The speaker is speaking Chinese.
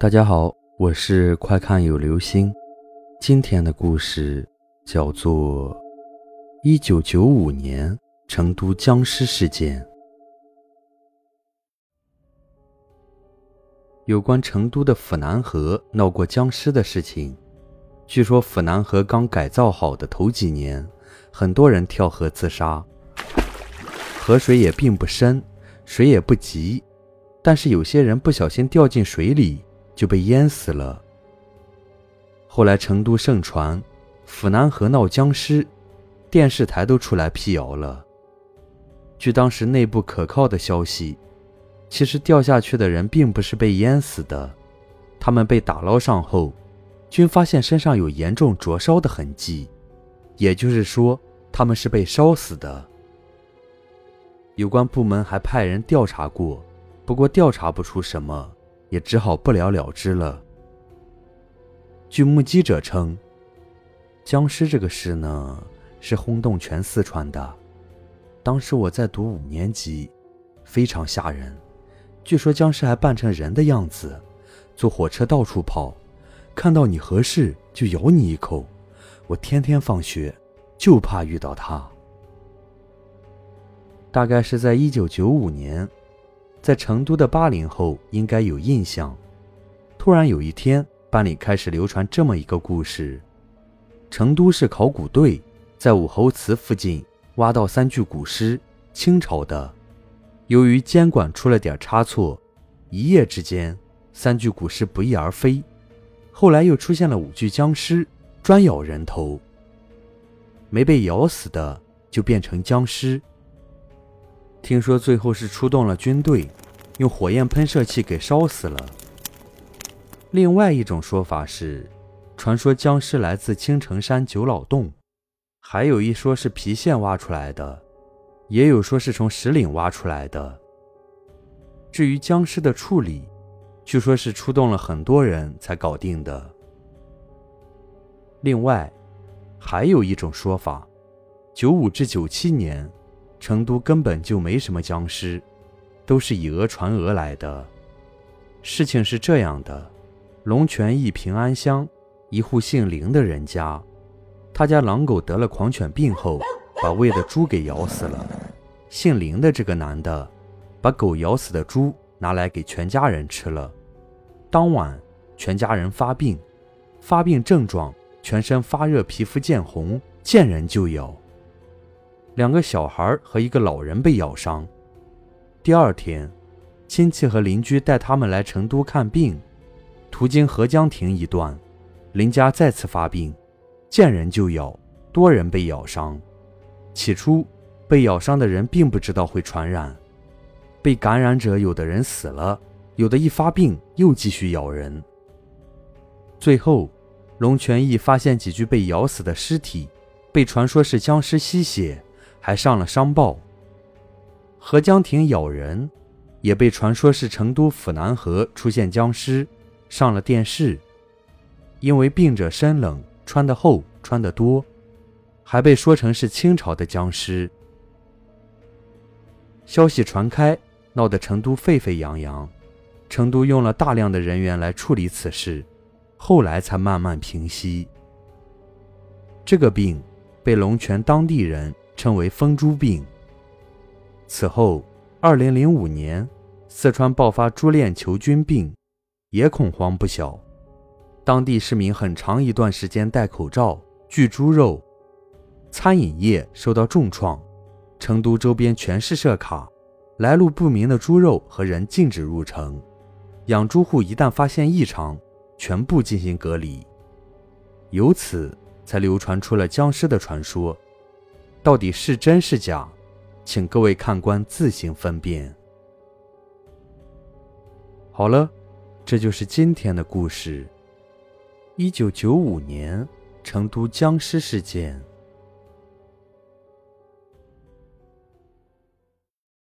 大家好，我是快看有流星。今天的故事叫做《一九九五年成都僵尸事件》。有关成都的府南河闹过僵尸的事情，据说府南河刚改造好的头几年，很多人跳河自杀。河水也并不深，水也不急，但是有些人不小心掉进水里。就被淹死了。后来成都盛传府南河闹僵尸，电视台都出来辟谣了。据当时内部可靠的消息，其实掉下去的人并不是被淹死的，他们被打捞上后，均发现身上有严重灼烧的痕迹，也就是说他们是被烧死的。有关部门还派人调查过，不过调查不出什么。也只好不了了之了。据目击者称，僵尸这个事呢，是轰动全四川的。当时我在读五年级，非常吓人。据说僵尸还扮成人的样子，坐火车到处跑，看到你合适就咬你一口。我天天放学就怕遇到他。大概是在一九九五年。在成都的八零后应该有印象。突然有一天，班里开始流传这么一个故事：成都市考古队在武侯祠附近挖到三具古尸，清朝的。由于监管出了点差错，一夜之间三具古尸不翼而飞。后来又出现了五具僵尸，专咬人头。没被咬死的就变成僵尸。听说最后是出动了军队，用火焰喷射器给烧死了。另外一种说法是，传说僵尸来自青城山九老洞，还有一说是郫县挖出来的，也有说是从石岭挖出来的。至于僵尸的处理，据说是出动了很多人才搞定的。另外，还有一种说法，九五至九七年。成都根本就没什么僵尸，都是以讹传讹来的。事情是这样的：龙泉驿平安乡一户姓林的人家，他家狼狗得了狂犬病后，把喂的猪给咬死了。姓林的这个男的，把狗咬死的猪拿来给全家人吃了。当晚，全家人发病，发病症状全身发热，皮肤见红，见人就咬。两个小孩和一个老人被咬伤。第二天，亲戚和邻居带他们来成都看病，途经合江亭一段，林家再次发病，见人就咬，多人被咬伤。起初，被咬伤的人并不知道会传染，被感染者有的人死了，有的一发病又继续咬人。最后，龙泉驿发现几具被咬死的尸体，被传说是僵尸吸血。还上了商报。合江亭咬人，也被传说是成都府南河出现僵尸，上了电视。因为病者身冷，穿得厚，穿得多，还被说成是清朝的僵尸。消息传开，闹得成都沸沸扬扬。成都用了大量的人员来处理此事，后来才慢慢平息。这个病被龙泉当地人。称为疯猪病。此后，二零零五年，四川爆发猪链球菌病，也恐慌不小。当地市民很长一段时间戴口罩、拒猪肉，餐饮业受到重创。成都周边全市设卡，来路不明的猪肉和人禁止入城。养猪户一旦发现异常，全部进行隔离。由此才流传出了僵尸的传说。到底是真是假，请各位看官自行分辨。好了，这就是今天的故事。一九九五年成都僵尸事件。